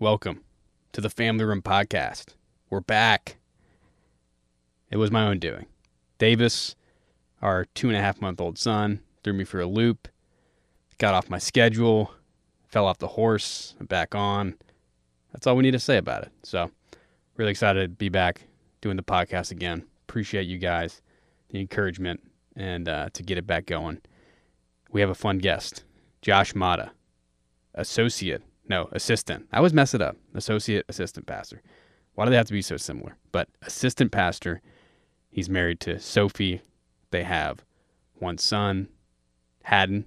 welcome to the Famlee Room Podcast. We're back. It was my own doing. Davis, our two and a half month old son, threw me for a loop, got off my schedule, fell off the horse, back on. That's all we need to say about it. So, really excited to be back doing the podcast again. Appreciate you guys, the encouragement, and uh, to get it back going. We have a fun guest, Josh Motta, associate, no, assistant. I always mess it up. Associate assistant pastor. Why do they have to be so similar? But assistant pastor. He's married to Sophie. They have one son, Haddon,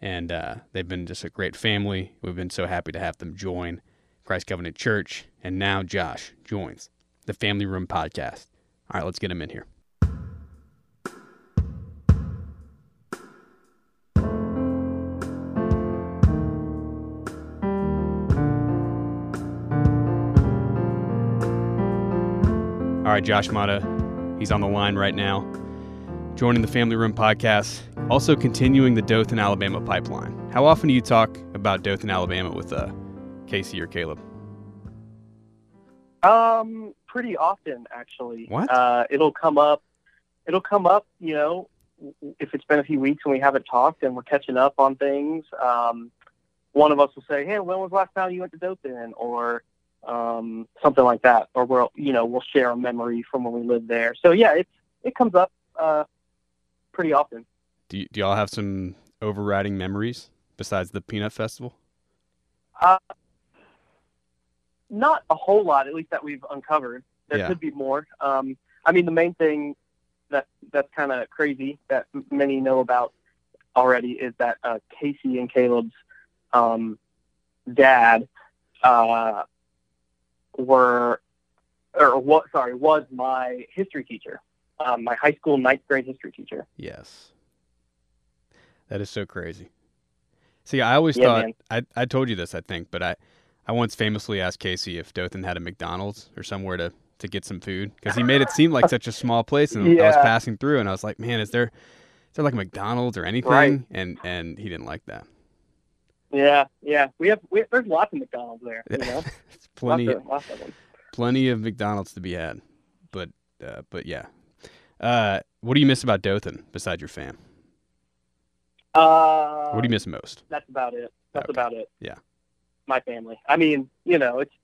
and uh, they've been just a great family. We've been so happy to have them join Christ Covenant Church, and now Josh joins the Famlee Room Podcast. All right, let's get him in here. Right, Josh Motta, he's on the line right now, joining the Famlee Room podcast, also continuing the Dothan, Alabama pipeline. How often do you talk about Dothan, Alabama with uh, Casey or Caleb? Um, pretty often actually. What? Uh, it'll come up. It'll come up. You know, if it's been a few weeks and we haven't talked and we're catching up on things. Um, one of us will say, "Hey, when was the last time you went to Dothan?" or um, something like that, or we'll you know we'll share a memory from when we lived there. So yeah, it's it comes up uh, pretty often. Do, y- do y'all have some overriding memories besides the Peanut Festival? Uh, not a whole lot, at least that we've uncovered. There Yeah. could be more. Um, I mean, the main thing that that's kind of crazy that many know about already is that uh, Casey and Caleb's um, dad uh, were, or what? Sorry, was my history teacher, um, my high school ninth grade history teacher. Yes. That is so crazy. See, I always Yeah, thought man. I I told you this, I think, but I I once famously asked Casey if Dothan had a McDonald's or somewhere to to get some food because he made it seem like such a small place, and I was passing through, and I was like, man, is there is there like a McDonald's or anything? Right. And and he didn't like that. Yeah, yeah. We have, we there's lots of McDonald's there. You know, plenty lots of, lots of them. plenty of McDonald's to be had, but uh, but yeah. Uh, what do you miss about Dothan besides your fam? Uh, What do you miss most? That's about it. That's Okay. about it. Yeah. My family. I mean, you know, it's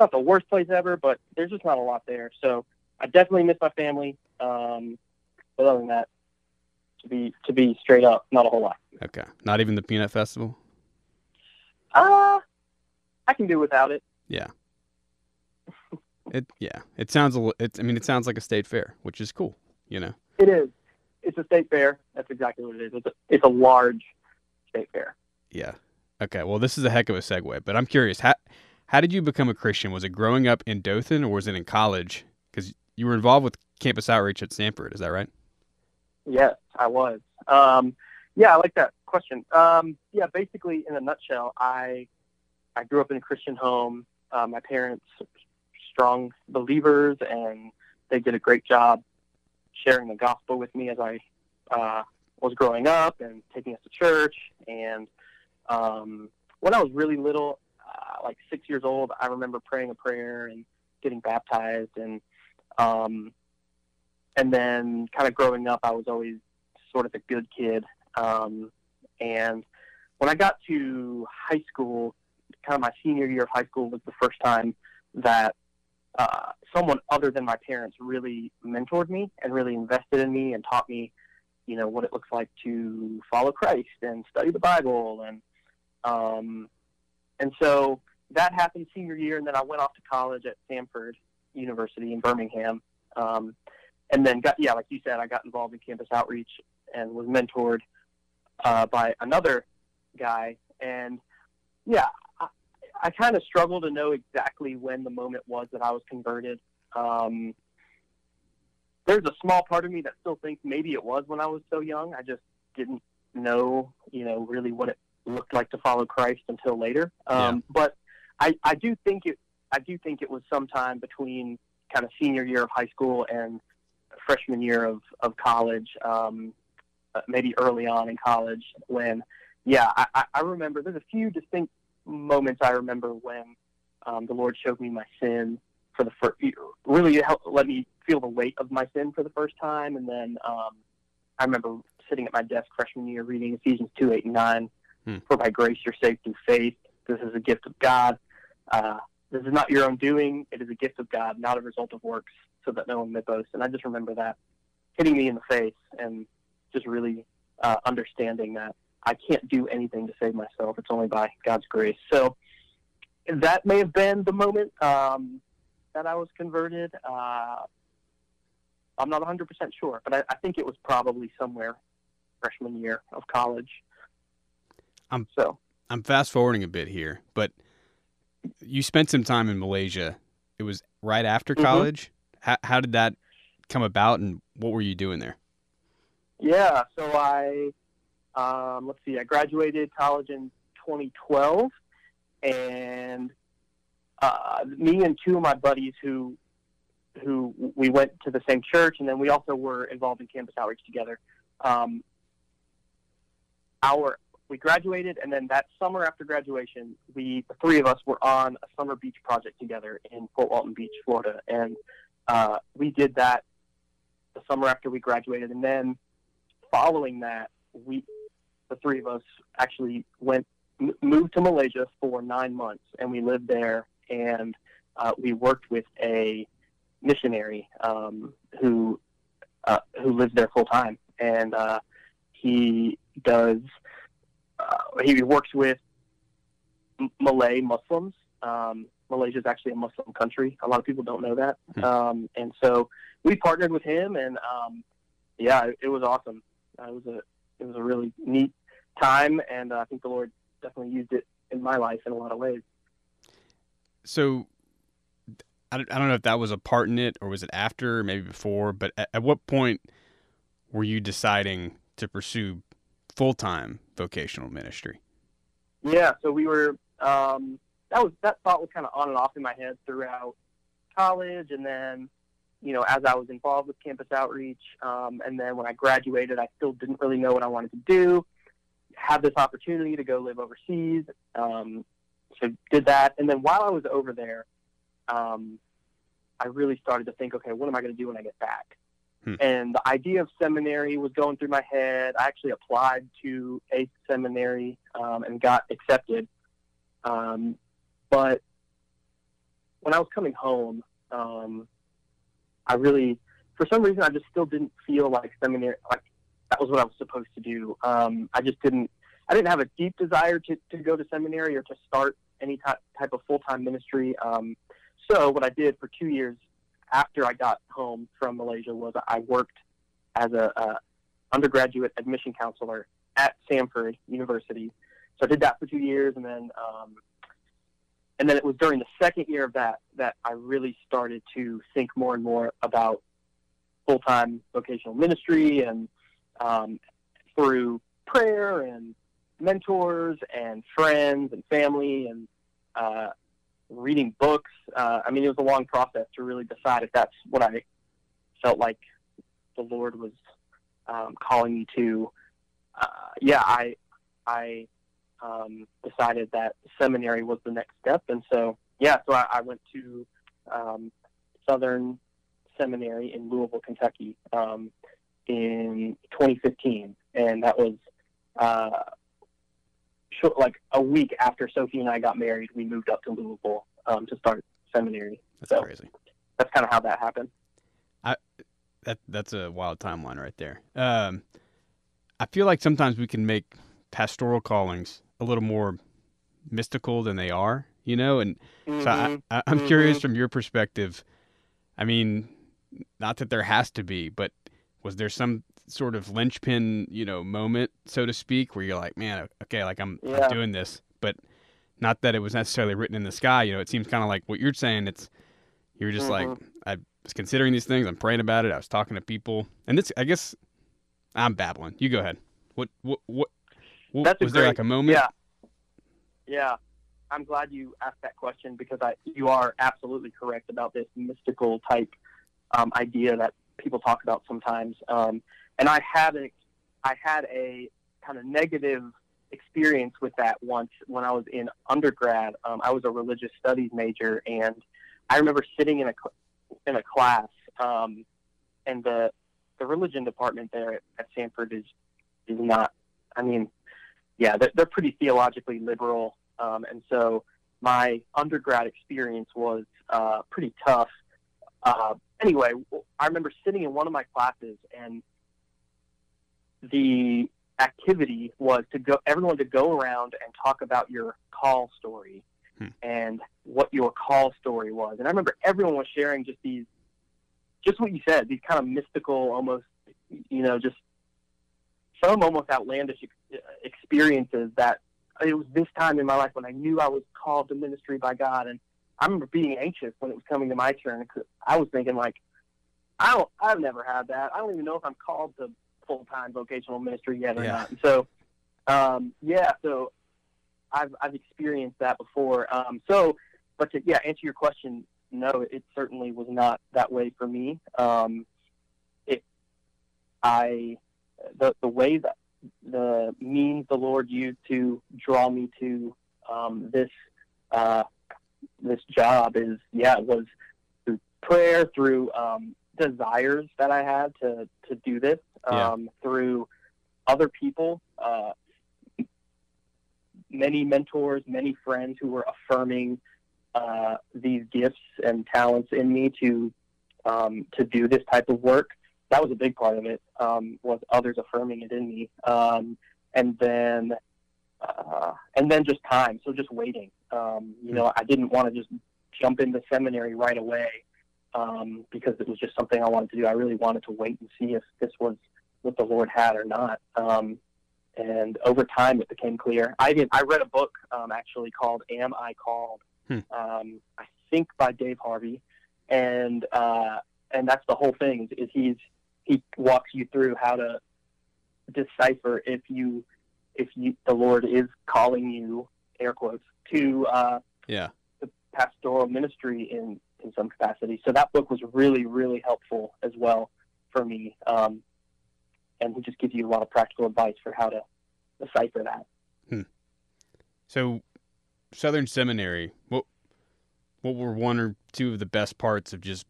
not the worst place ever, but there's just not a lot there. So I definitely miss my family. Um, but other than that, to be to be straight up, not a whole lot. Okay, not even the Peanut Festival. Uh I can do without it. Yeah. it yeah, it sounds a li- it. I mean, it sounds like a state fair, which is cool. You know. It is. It's a state fair. That's exactly what it is. It's a, it's a large state fair. Yeah. Okay. Well, this is a heck of a segue, but I'm curious how how did you become a Christian? Was it growing up in Dothan or was it in college? Because you were involved with campus outreach at Samford. Is that right? Yes, I was. Um, yeah, I like that question. Um, yeah, basically, in a nutshell, I I grew up in a Christian home. Uh, my parents strong believers, and they did a great job sharing the gospel with me as I uh, was growing up and taking us to church. And um, when I was really little, uh, like six years old, I remember praying a prayer and getting baptized and um, and then kind of growing up, I was always sort of a good kid. Um, and when I got to high school, kind of my senior year of high school was the first time that uh, someone other than my parents really mentored me and really invested in me and taught me, you know, what it looks like to follow Christ and study the Bible and um, and so that happened senior year, and then I went off to college at Samford University in Birmingham. Um, and then got yeah, like you said, I got involved in campus outreach and was mentored uh, by another guy. And yeah, I, I kind of struggle to know exactly when the moment was that I was converted. Um, there's a small part of me that still thinks maybe it was when I was so young. I just didn't know, you know, really what it looked like to follow Christ until later. Um, But I, I do think it. I do think it was sometime between kind of senior year of high school and freshman year of, of college, um, uh, maybe early on in college when, yeah, I, I- I remember there's a few distinct moments I remember when um, the Lord showed me my sin for the first, really helped let me feel the weight of my sin for the first time. And then um, I remember sitting at my desk freshman year reading Ephesians 2, 8, and 9. Hmm. For by grace you're saved through faith. This is a gift of God. Uh, this is not your own doing. It is a gift of God, not a result of works, so that no one may boast. And I just remember that hitting me in the face and just really uh, understanding that I can't do anything to save myself. It's only by God's grace. So that may have been the moment um, that I was converted. Uh, I'm not 100% sure, but I, I think it was probably somewhere freshman year of college. I'm- so I'm fast forwarding a bit here, but you spent some time in Malaysia. It was right after Mhm. college. How, how did that come about, and what were you doing there? Yeah, so I um, let's see, I graduated college in 2012, and uh, me and two of my buddies who who we went to the same church, and then we also were involved in campus outreach together. Um, our we graduated, and then that summer after graduation, we the three of us were on a summer beach project together in Fort Walton Beach, Florida, and uh, we did that the summer after we graduated, and then following that, we, the three of us, actually went m- moved to Malaysia for nine months, and we lived there, and uh, we worked with a missionary um, who uh, who lives there full time, and uh, he does uh, he works with Malay Muslims. Um, Malaysia is actually a Muslim country. A lot of people don't know that, Hmm. um, and so we partnered with him, and um, yeah, it, it was awesome. Uh, it was a it was a really neat time, and uh, I think the Lord definitely used it in my life in a lot of ways. So, I don't, I don't know if that was a part in it, or was it after, maybe before. But at, at what point were you deciding to pursue full time vocational ministry? Yeah, so we were. Um, that was that thought was kind of on and off in my head throughout college, and then you know as I was involved with campus outreach, um, and then when I graduated, I still didn't really know what I wanted to do. Had this opportunity to go live overseas, um, so did that, and then while I was over there, um, I really started to think, okay, what am I going to do when I get back? Hmm. And the idea of seminary was going through my head. I actually applied to a seminary um, and got accepted. Um, but when I was coming home, um, I really, for some reason, I just still didn't feel like seminary, like that was what I was supposed to do. Um, I just didn't, I didn't have a deep desire to, to go to seminary or to start any type, type of full-time ministry. Um, so what I did for two years after I got home from Malaysia was I worked as a, a undergraduate admission counselor at Samford University. So I did that for two years, and then um, and then it was during the second year of that that I really started to think more and more about full time vocational ministry, and um, through prayer and mentors and friends and family and uh, reading books. Uh, I mean, it was a long process to really decide if that's what I felt like the Lord was um, calling me to. Uh, yeah, I I um, decided that seminary was the next step, and so yeah, so I, I went to um, Southern Seminary in Louisville, Kentucky, um, in 2015, and that was uh, short, like a week after Sophie and I got married. We moved up to Louisville um, to start seminary. That's So- crazy. That's kind of how that happened. That that's a wild timeline right there. Um, I feel like sometimes we can make pastoral callings a little more mystical than they are, you know. And so I. I, I'm curious Mhm. from your perspective. I mean, not that there has to be, but was there some sort of linchpin, you know, moment, so to speak, where you're like, man, okay, like I'm, Yeah. I'm doing this, but not that it was necessarily written in the sky. You know, it seems kind of like what you're saying. It's you're just like Mhm. I was considering these things. I'm praying about it. I was talking to people, and this, I guess, I'm babbling. You go ahead. What, what, what? That's a was there like a moment? Yeah. Yeah. I'm glad you asked that question because I, you are absolutely correct about this mystical type um, idea that people talk about sometimes. Um, and I had a, I had a kind of negative experience with that once when I was in undergrad. Um, I was a religious studies major, and I remember sitting in a in a class, um, and the the religion department there at, at Samford is is not. I mean, yeah, they're, they're pretty theologically liberal, um, and so my undergrad experience was uh, pretty tough. Uh, anyway, I remember sitting in one of my classes, and the activity was to go everyone to go around and talk about your call story Hmm. and what your call story was. And I remember everyone was sharing just these, just what you said, these kind of mystical, almost, you know, just some almost outlandish ex- experiences that it was this time in my life when I knew I was called to ministry by God. And I remember being anxious when it was coming to my turn. 'cause I was thinking like, I don't, I've never had that. I don't even know if I'm called to full time vocational ministry yet or Yeah. not. And so, um, yeah, so I've I've experienced that before. Um, so, but to yeah, answer your question, no, it certainly was not that way for me. Um, it, I, the the way that the means the Lord used to draw me to um, this uh, this job is yeah, it was through prayer, through um, desires that I had to to do this, Yeah. um, through other people. Uh, many mentors, many friends who were affirming uh, these gifts and talents in me to um, to do this type of work. That was a big part of it. Um, was others affirming it in me, um, and then uh, and then just time. So just waiting. Um, you know, I didn't want to just jump into seminary right away um, because it was just something I wanted to do. I really wanted to wait and see if this was what the Lord had or not. Um, and over time, it became clear. I did. I read a book um, actually called "Am I Called?" Hmm. Um, I think by Dave Harvey, and uh, and that's the whole thing. Is, is he's he walks you through how to decipher if you if you the Lord is calling you air quotes to uh, Yeah. the pastoral ministry in in some capacity. So that book was really really helpful as well for me. Um, and he just gives you a lot of practical advice for how to decipher that. So, Southern Seminary. What what were one or two of the best parts of just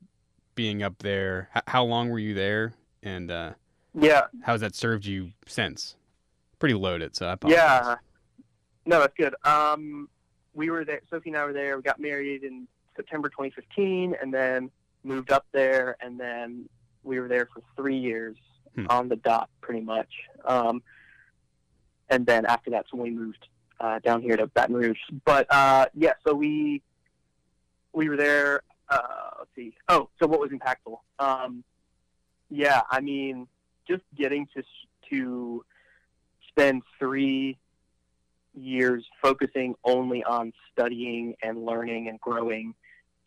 being up there? H- how long were you there, and uh, Yeah, how's that served you since? Pretty loaded, so I apologize. yeah. No, that's good. Um, we were there. Sophie and I were there. We got married in September 2015, and then moved up there, and then we were there for three years Hmm. on the dot, pretty much. Um, and then after that's when we moved uh, down here to Baton Rouge. But uh, yeah, so we we were there. Uh, let's see. Oh, so what was impactful? Um, yeah, I mean, just getting to to spend three years focusing only on studying and learning and growing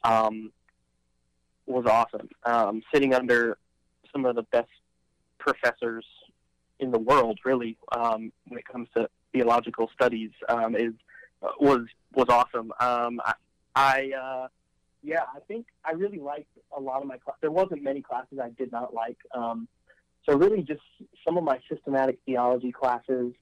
um, was awesome. Um, sitting under some of the best professors in the world, really, um, when it comes to theological studies, um, is was was awesome. Um, I, I uh, yeah, I think I really liked a lot of my classes. There wasn't many classes I did not like. Um, so really, just some of my systematic theology classes,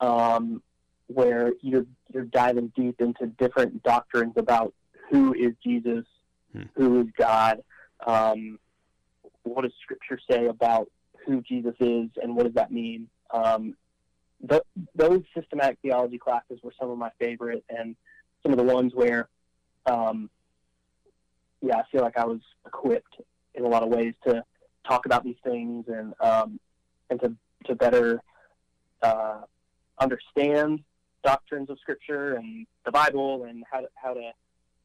um, where you're you're diving deep into different doctrines about who is Jesus, Hmm. who is God, um, what does Scripture say about who Jesus is, and what does that mean? Um, th- those systematic theology classes were some of my favorite, and some of the ones where, um, yeah, I feel like I was equipped in a lot of ways to talk about these things and um, and to to better uh, understand doctrines of Scripture and the Bible and how to how to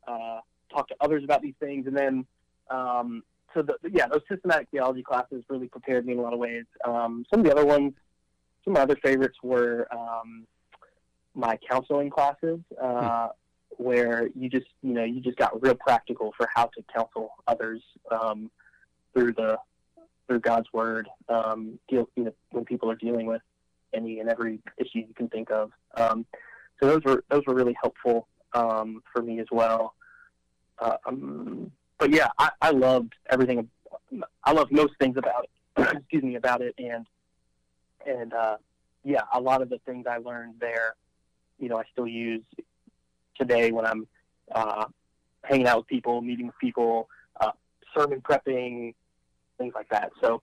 uh, talk to others about these things. And then, um, so the, yeah, those systematic theology classes really prepared me in a lot of ways. Um, some of the other ones, some of my other favorites were um, my counseling classes. Uh, Where you just, you know, you just got real practical for how to counsel others um, through the through God's word. Um, deal, you know, when people are dealing with any and every issue you can think of. Um, so those were those were really helpful um, for me as well. Uh, um, but yeah, I, I loved everything. I loved most things about it. excuse me about it, and and uh, yeah, a lot of the things I learned there, you know, I still use today when I'm uh, hanging out with people, meeting with people, uh, sermon prepping, things like that. So,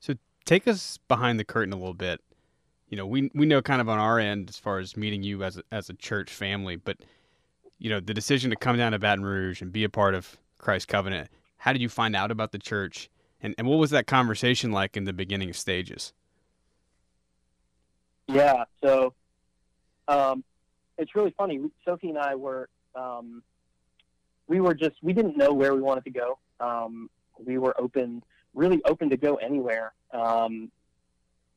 so take us behind the curtain a little bit. You know, we we know kind of on our end as far as meeting you as a, as a church family, but you know, the decision to come down to Baton Rouge and be a part of Christ Covenant. How did you find out about the church, and and what was that conversation like in the beginning stages? Yeah, so um, it's really funny. Sophie and I were um, we were just we didn't know where we wanted to go. Um, we were open, really open to go anywhere um,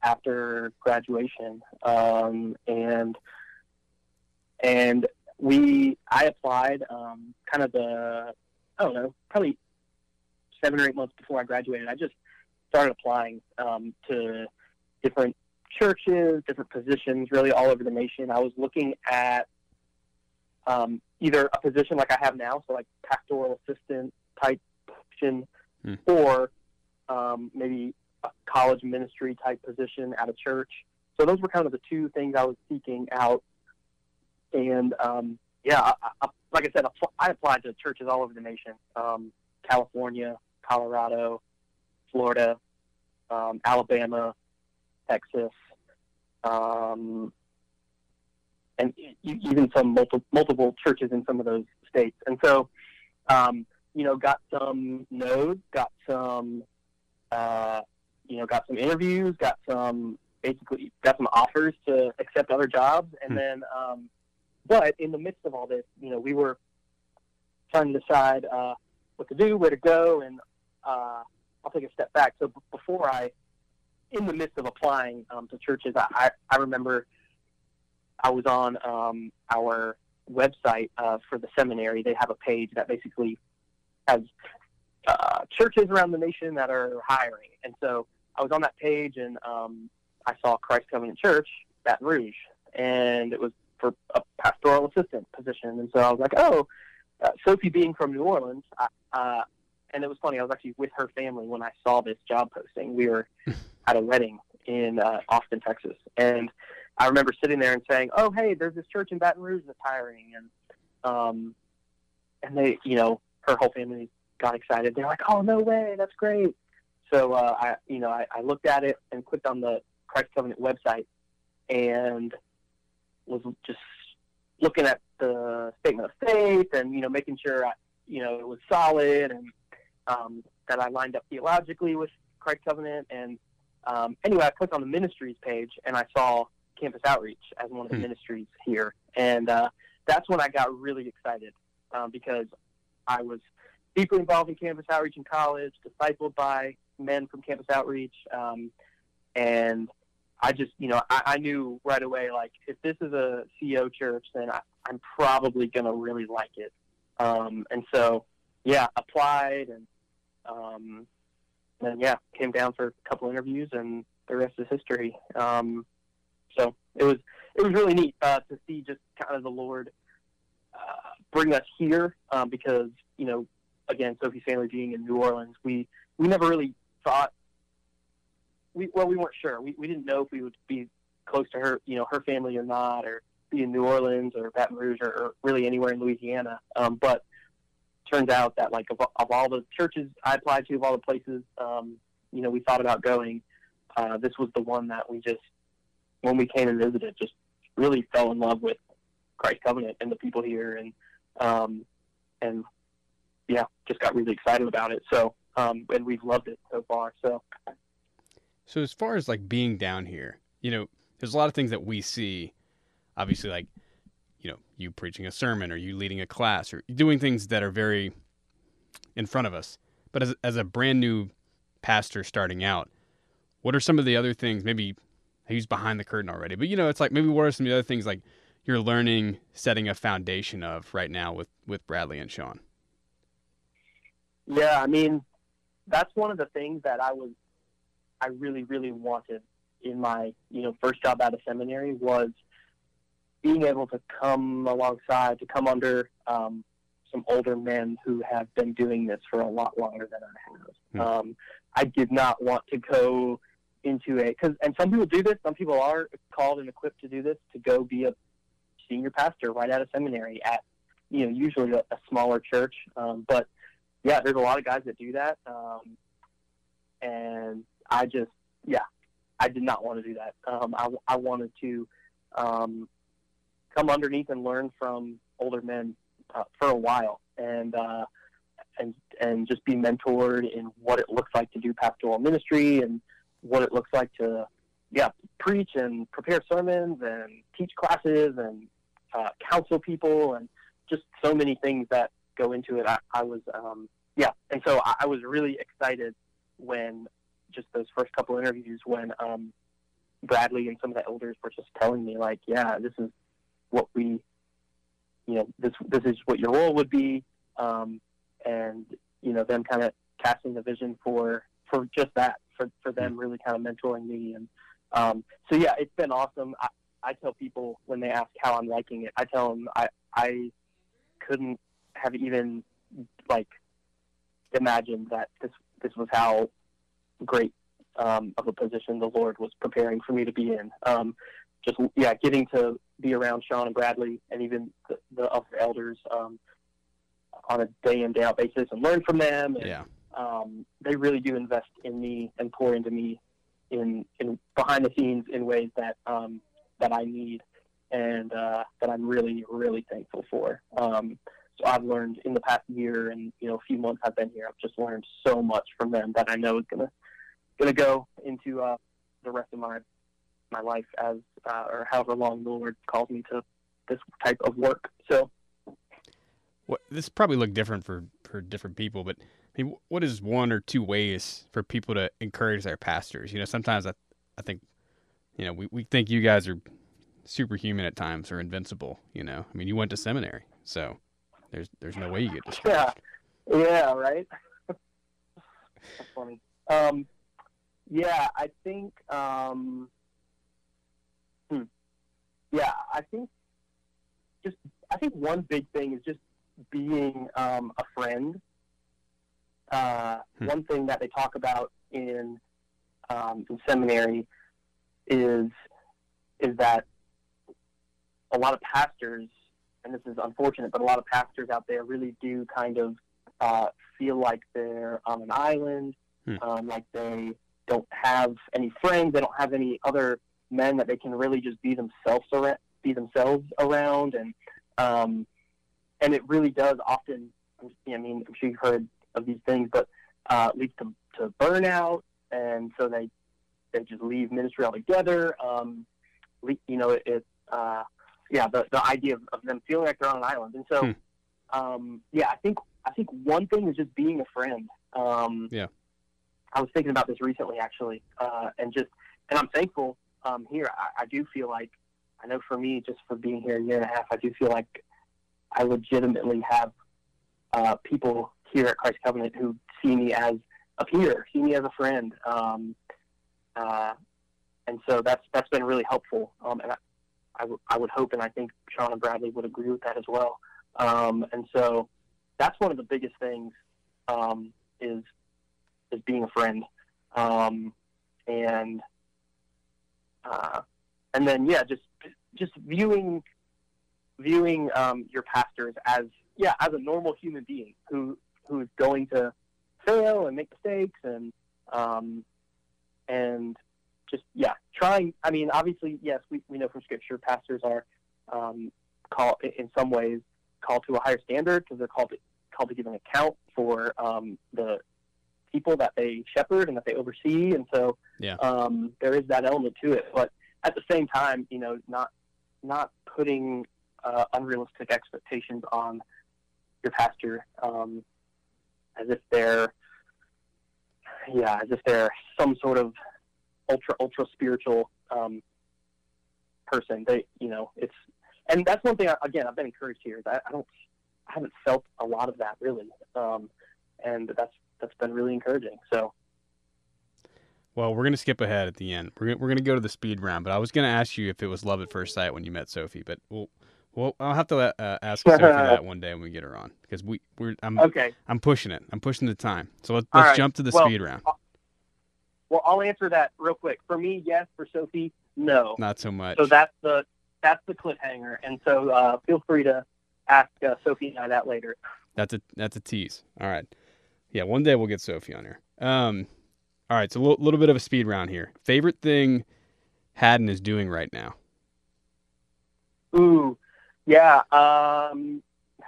after graduation, um, and and we I applied um, kind of the I don't know probably seven or eight months before I graduated. I just started applying um, to different churches, different positions, really all over the nation. I was looking at um, either a position like I have now, so like pastoral assistant type position, hmm. or um, maybe a college ministry type position at a church. So those were kind of the two things I was seeking out. And um, yeah, I, I, like I said, I applied to churches all over the nation: um, California, Colorado, Florida, um, Alabama, Texas, um, and even some multiple, multiple churches in some of those states. And so, um, you know, got some nodes, got some, uh, you know, got some interviews, got some basically got some offers to accept other jobs, and hmm. then, um, but in the midst of all this, you know, we were trying to decide uh, what to do, where to go, and uh, I'll take a step back. So b- before I, in the midst of applying um, to churches, I, I remember I was on um, our website uh, for the seminary. They have a page that basically has uh, churches around the nation that are hiring. And so I was on that page and um, I saw Christ Covenant Church, Baton Rouge, and it was for a pastoral assistant position. And so I was like, oh, uh, Sophie being from New Orleans, I, uh, and it was funny. I was actually with her family when I saw this job posting. We were at a wedding in uh, Austin, Texas, and I remember sitting there and saying, "Oh, hey, there's this church in Baton Rouge that's hiring," and um, and they, you know, her whole family got excited. They're like, "Oh, no way, that's great!" So uh, I, you know, I, I looked at it and clicked on the Christ Covenant website and was just looking at the statement of faith and you know making sure I, you know it was solid and um, that I lined up theologically with Christ Covenant and um, anyway I clicked on the ministries page and I saw campus outreach as one of the hmm. ministries here, and uh, that's when I got really excited um, because I was deeply involved in campus outreach in college, discipled by men from campus outreach, um, and I just, you know, I, I knew right away, like, if this is a CO church, then I, I'm probably going to really like it. Um, and so, yeah, applied and, and yeah, came down for a couple interviews and the rest is history. Um, so it was it was really neat uh, to see just kind of the Lord uh, bring us here um, because you know again Sophie's family being in New Orleans, we we never really thought we well we weren't sure we we didn't know if we would be close to her you know her family or not or be in New Orleans or Baton Rouge or, or really anywhere in Louisiana, um, but turns out that like of, of all the churches I applied to, of all the places um, you know we thought about going, uh, this was the one that we just when we came and visited, just really fell in love with Christ Covenant and the people here, and um, and yeah, just got really excited about it. So um, and we've loved it so far. So so as far as like being down here, you know, there's a lot of things that we see, obviously, like you know, you preaching a sermon or you leading a class or doing things that are very in front of us. But as as a brand new pastor starting out, what are some of the other things maybe he's behind the curtain already. But you know, it's like maybe what are some of the other things like you're learning, setting a foundation of right now with with Bradley and Sean? Yeah, I mean, that's one of the things that I was, I really, really wanted in my you know first job out of seminary was being able to come alongside, to come under um, some older men who have been doing this for a lot longer than I have. Hmm. Um, I did not want to go into a because and some people do this. Some people are called and equipped to do this to go be a senior pastor right out of seminary at you know usually a, a smaller church. Um, but yeah, there's a lot of guys that do that, um, and I just yeah, I did not want to do that. Um, I I wanted to um, come underneath and learn from older men uh, for a while, and uh, and and just be mentored in what it looks like to do pastoral ministry and what it looks like to yeah preach and prepare sermons and teach classes and uh, counsel people and just so many things that go into it. I, I was um, yeah, and so I, I was really excited when just those first couple interviews when um, Bradley and some of the elders were just telling me like, yeah, this is what we, you know, this this is what your role would be, um, and you know, them kind of casting the vision for for just that, for for them really kind of mentoring me, and um, so yeah, it's been awesome. I, I tell people when they ask how I'm liking it, I tell them I I couldn't have even like imagined that this this was how great um, of a position the Lord was preparing for me to be in. Um, just yeah, getting to be around Sean and Bradley and even the, the other elders um, on a day in day out basis and learn from them. And, Yeah. um, they really do invest in me and pour into me in in behind the scenes in ways that um, that I need and uh, that I'm really really thankful for. Um, so I've learned in the past year and you know a few months I've been here. I've just learned so much from them that I know is gonna gonna go into uh, the rest of my my life as uh, or however long the Lord calls me to this type of work. So What this probably looked different for for different people, but I mean, what is one or two ways for people to encourage their pastors? You know, sometimes I I think, you know, we, we think you guys are superhuman at times or invincible. You know, I mean, you went to seminary, so there's there's no way you get discouraged. Yeah. Yeah, right. That's funny. Um, yeah, I think. Um. Yeah, I think. Just, I think one big thing is just being um, a friend. Uh, Hmm. One thing that they talk about in um, in seminary is is that a lot of pastors, and this is unfortunate, but a lot of pastors out there really do kind of uh, feel like they're on an island, Hmm. um, like they don't have any friends, they don't have any other men that they can really just be themselves around, be themselves around, and um, and it really does often. I mean, I'm sure you've heard of these things, but uh, leads to, to burnout, and so they they just leave ministry altogether. Um, le- you know, it, it uh, yeah, the the idea of, of them feeling like they're on an island, and so Hmm. um, yeah, I think I think one thing is just being a friend. Um, Yeah. I was thinking about this recently, actually, uh, and just and I'm thankful um, here. I, I do feel like I know for me, just for being here a year and a half, I do feel like I legitimately have uh, people here at Christ Covenant who see me as a peer, see me as a friend, um, uh, and so that's that's been really helpful. Um, and I, I, w- I would hope, and I think Sean and Bradley would agree with that as well. Um, and so that's one of the biggest things um, is is being a friend, um, and uh, and then yeah, just just viewing viewing um, your pastors as yeah as a normal human being who who's going to fail and make mistakes and um, and just yeah trying. I mean, obviously, yes, we we know from scripture pastors are um, call in some ways called to a higher standard because they're called to, called to give an account for um, the people that they shepherd and that they oversee, and so Yeah. um, there is that element to it. But at the same time, you know, not not putting uh, unrealistic expectations on your pastor um, as if they're yeah, as if they're some sort of ultra ultra spiritual um, person. They, you know, it's and that's one thing. I, again, I've been encouraged here. Is I, I don't, I haven't felt a lot of that really, um, and that's that's been really encouraging. So Well, we're gonna skip ahead at the end. We're gonna, we're gonna go to the speed round, but I was gonna ask you if it was love at first sight when you met Sophie, but we'll, well, I'll have to uh, ask Sophie that one day when we get her on because we we're I'm okay, I'm pushing it. I'm pushing the time. So let, let's right. jump to the Well, speed round. Well, I'll answer that real quick. For me, yes. For Sophie, no. Not so much. So that's the that's the cliffhanger. And so uh, feel free to ask uh, Sophie and I that later. That's a that's a tease. All right. Yeah, one day we'll get Sophie on here. Um, all right, so a little, little bit of a speed round here. Favorite thing Haddon is doing right now? Ooh, yeah. Um,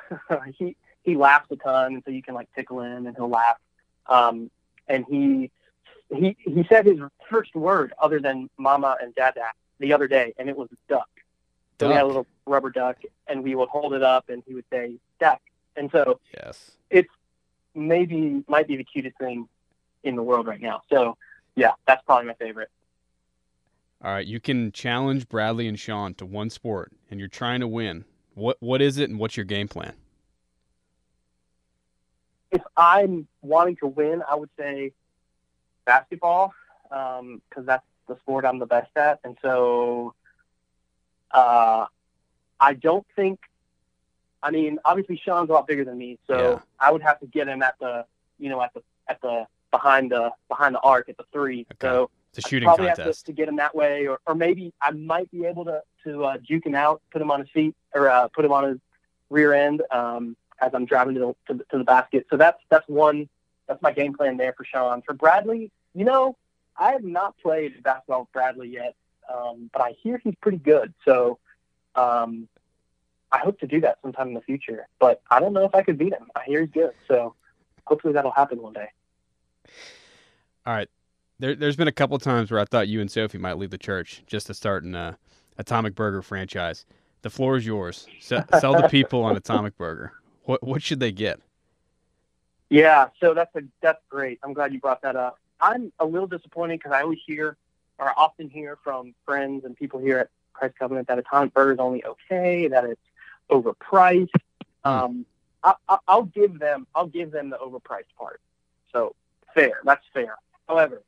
he he laughs a ton, and so you can like tickle him, and he'll laugh. Um, and he he he said his first word other than "mama" and "dada" the other day, and it was "duck." So we had a little rubber duck, and we would hold it up, and he would say "duck." And so Yes. it's maybe might be the cutest thing in the world right now. So yeah, that's probably my favorite. All right, you can challenge Bradley and Sean to one sport, and you're trying to win. What what is it, and what's your game plan? if I'm wanting to win, I would say basketball because that's the sport I'm the best at, and so uh, I don't think. I mean, obviously Sean's a lot bigger than me, so Yeah. I would have to get him at the, you know, at the at the behind the behind the arc at the three. Okay. So It's a shooting probably have to, to get him that way, or, or maybe I might be able to to uh, juke him out, put him on his feet, or uh, put him on his rear end um, as I'm driving to the, to the to the basket. So that's that's one that's my game plan there for Sean. For Bradley, you know, I have not played basketball with Bradley yet, um, but I hear he's pretty good. So um, I hope to do that sometime in the future. But I don't know if I could beat him. I hear he's good. So hopefully that'll happen one day. All right. There, there's been a couple times where I thought you and Sophie might leave the church just to start an uh, Atomic Burger franchise. The floor is yours. Se- sell the people on Atomic Burger. What what should they get? Yeah, so that's a that's great. I'm glad you brought that up. I'm a little disappointed because I always hear, or often hear from friends and people here at Christ Covenant that Atomic Burger is only okay, that it's overpriced. Um, I, I, I'll give them I'll give them the overpriced part. So fair, that's fair. However,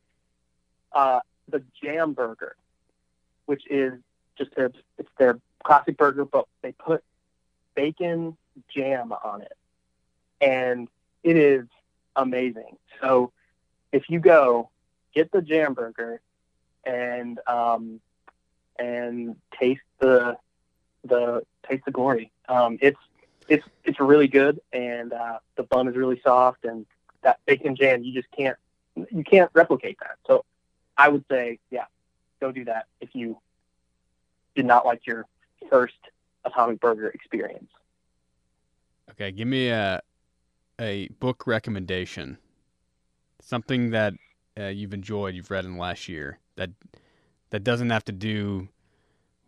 uh, the Jam Burger, which is just their it's their classic burger, but they put bacon jam on it, and it is amazing. So if you go get the jam burger and um, and taste the the taste of glory. Um, it's it's it's really good, and uh, the bun is really soft, and that bacon jam you just can't you can't replicate that. So I would say, yeah, go do that if you did not like your first atomic burger experience. Okay, give me a a book recommendation. Something that uh, you've enjoyed, you've read in the last year that that doesn't have to do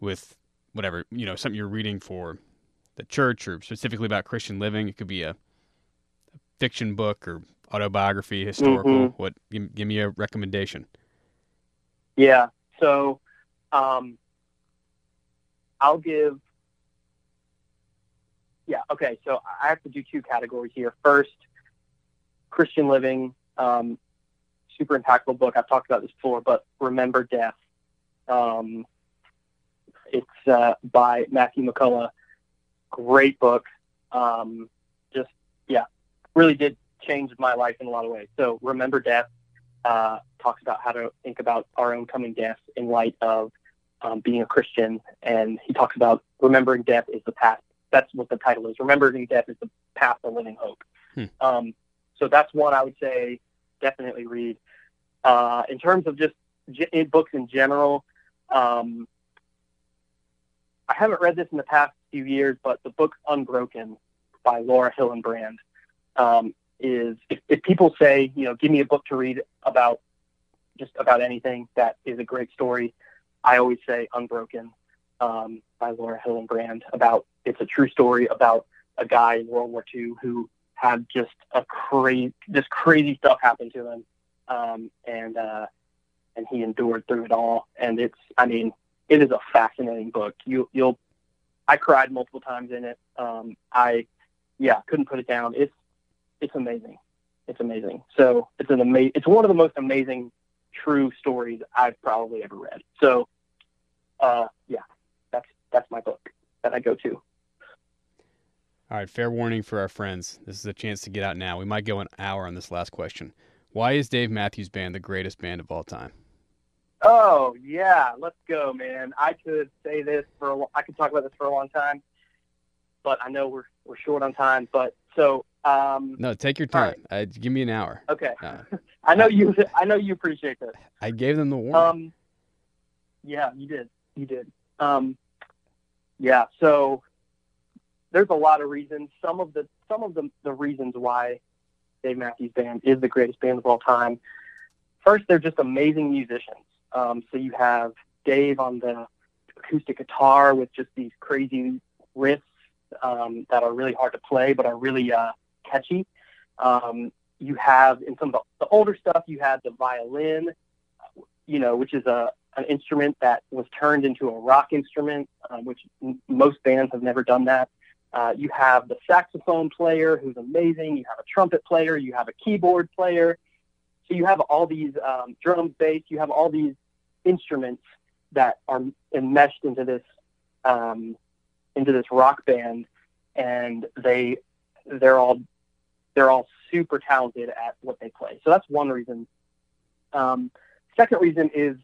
with whatever you know something you're reading for the church or specifically about Christian living. It could be a, a fiction book or autobiography, historical. Mhm. What? Give, give me a recommendation. Yeah. So um, I'll give. Yeah. Okay. So I have to do two categories here. First, Christian living, um, super impactful book. I've talked about this before, but Remember Death. Um, it's uh, by Matthew McCullough. Great book. Um, just yeah, really did change my life in a lot of ways. So Remember Death uh, talks about how to think about our own coming death in light of um, being a Christian, and he talks about remembering death is the path. That's what the title is. Remembering death is the path to living hope. Hmm. Um, so that's one I would say definitely read. Uh, in terms of just in books in general, um, I haven't read this in the past few years, but the book Unbroken by Laura Hillenbrand um, is if, if people say, you know, give me a book to read about just about anything that is a great story, I always say Unbroken um, by Laura Hillenbrand about it's a true story about a guy in World War II who had just a crazy, just crazy stuff happen to him, um, and uh, and he endured through it all. And it's, I mean, it is a fascinating book. You you'll, I cried multiple times in it. Um, I, yeah, couldn't put it down. It's it's amazing. It's amazing. So it's an ama- It's one of the most amazing true stories I've probably ever read. So, uh, yeah, that's that's my book that I go to. All right, fair warning for our friends. This is a chance to get out now. We might go an hour on this last question. Why is Dave Matthews Band the greatest band of all time? Oh yeah, let's go, man. I could say this for a, I could talk about this for a long time, but I know we're we're short on time. But so um, No, take your time. Uh, give me an hour. okay, Uh, I know you I know you appreciate this. I gave them the warning. Um, yeah, you did. You did. Um, yeah. So there's a lot of reasons. Some of the some of the the reasons why Dave Matthews Band is the greatest band of all time. First, they're just amazing musicians. Um, so you have Dave on the acoustic guitar with just these crazy riffs um, that are really hard to play, but are really uh, catchy. Um, you have in some of the, older stuff, you have the violin, you know, which is a an instrument that was turned into a rock instrument, um, which most bands have never done that. Uh, you have the saxophone player who's amazing. You have a trumpet player. You have a keyboard player. So you have all these um, drums, bass. You have all these instruments that are enmeshed into this um, into this rock band, and they they're all they're all super talented at what they play. So that's one reason. Um, second reason is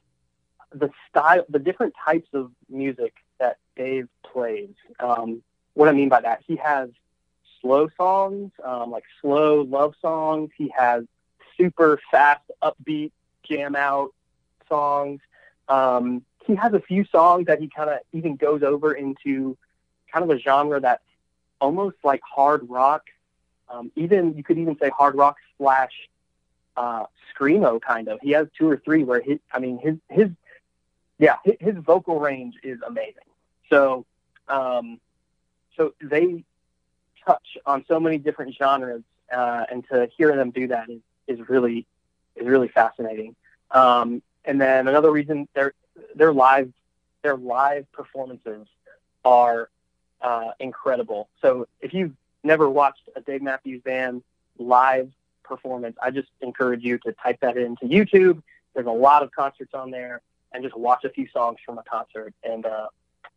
the style, the different types of music that Dave plays. Um, what I mean by that, he has slow songs, um, like slow love songs. He has super fast, upbeat, jam out songs. Um, he has a few songs that he kind of even goes over into kind of a genre that's almost like hard rock. Um, even you could even say hard rock slash uh, screamo kind of. He has two or three where his, I mean, his his yeah, his, his vocal range is amazing. So, um, so they touch on so many different genres, uh, and to hear them do that is, is really is really fascinating. Um, and then another reason their their live their live performances are uh, incredible. So if you've never watched a Dave Matthews Band live performance, I just encourage you to type that into YouTube. There's a lot of concerts on there, and just watch a few songs from a concert, and uh,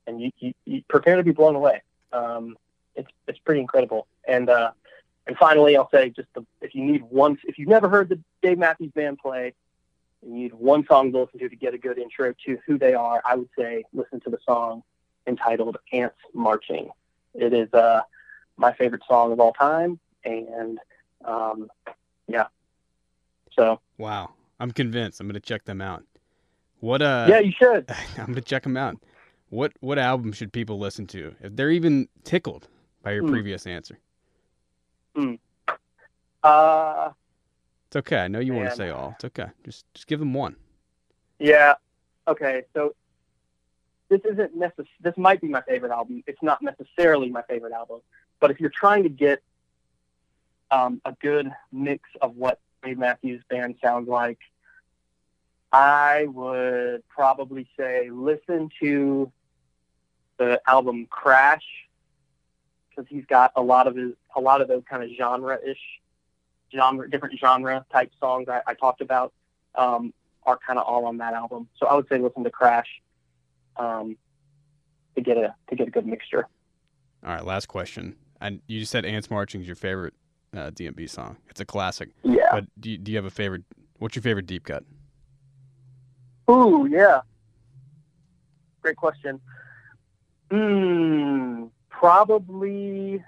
and you, you, you prepare to be blown away. Um, it's it's pretty incredible. And uh, and finally, I'll say just the, if you need one, if you've never heard the Dave Matthews Band play, and you need one song to listen to to get a good intro to who they are, I would say listen to the song entitled "Ants Marching." It is uh, my favorite song of all time, and um, yeah. So wow, I'm convinced. I'm gonna check them out. What uh? yeah, you should. I'm gonna check them out. What what album should people listen to if they're even tickled by your Hmm. previous answer? Hmm. Uh, It's okay. I know you want to say all. It's okay. Just just give them one. Yeah. Okay. So this isn't necess- This might be my favorite album. It's not necessarily my favorite album, but if you're trying to get um, a good mix of what Dave Matthews Band sounds like, I would probably say listen to the album Crash because he's got a lot of his a lot of those kind of genre-ish genre different genre type songs I, I talked about. Um, are kind of all on that album. So I would say listen to Crash um, to get a to get a good mixture. All right. Last question. And you just said "Ants Marching" is your favorite uh, DMB song. It's a classic. Yeah. But do you, do you have a favorite? What's your favorite deep cut? Ooh, yeah. Great question. Hmm. Probably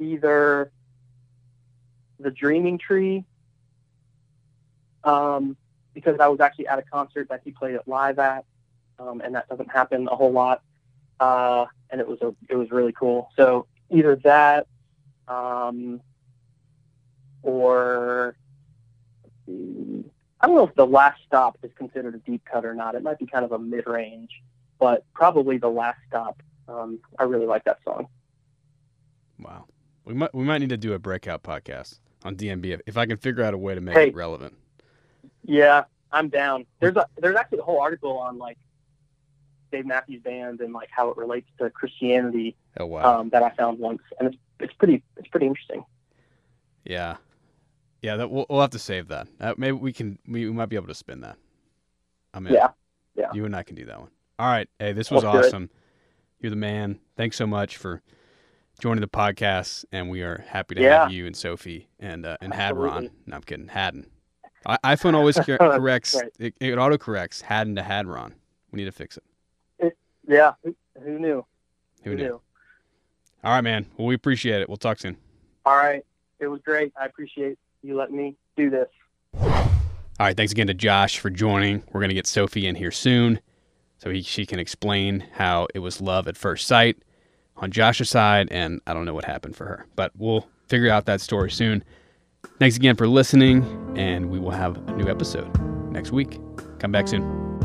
either the Dreaming Tree, um, because I was actually at a concert that he played it live at, um, and that doesn't happen a whole lot. Uh, and it was a, it was really cool. So either that, um, or I don't know if the last stop is considered a deep cut or not. It might be kind of a mid range, but probably the last stop. Um, I really like that song. Wow. We might we might need to do a breakout podcast on DMB if, I can figure out a way to make Hey. it relevant. Yeah, I'm down. There's a there's actually a whole article on like Dave Matthews Band and like how it relates to Christianity Oh wow. um, that I found once, and it's it's pretty it's pretty interesting. yeah. Yeah. That we'll, we'll have to save that. Uh, maybe we can. We, we might be able to spin that. I'm in. Yeah, yeah. You and I can do that one. All right. Hey, this was Let's awesome. You're the man. Thanks so much for joining the podcast, and we are happy to Yeah. have you and Sophie and uh, and Hadron. No, I'm kidding. Haddon. I- iPhone always cor- corrects. right. It, it auto corrects had into Hadron. We need to fix it. Yeah, who, who knew? Who knew? All right, man. Well, we appreciate it. We'll talk soon. All right, it was great. I appreciate you letting me do this. All right. Thanks again to Josh for joining. We're gonna get Sophie in here soon, so he, she can explain how it was love at first sight on Josh's side, and I don't know what happened for her, but we'll figure out that story soon. Thanks again for listening, and we will have a new episode next week. Come back soon.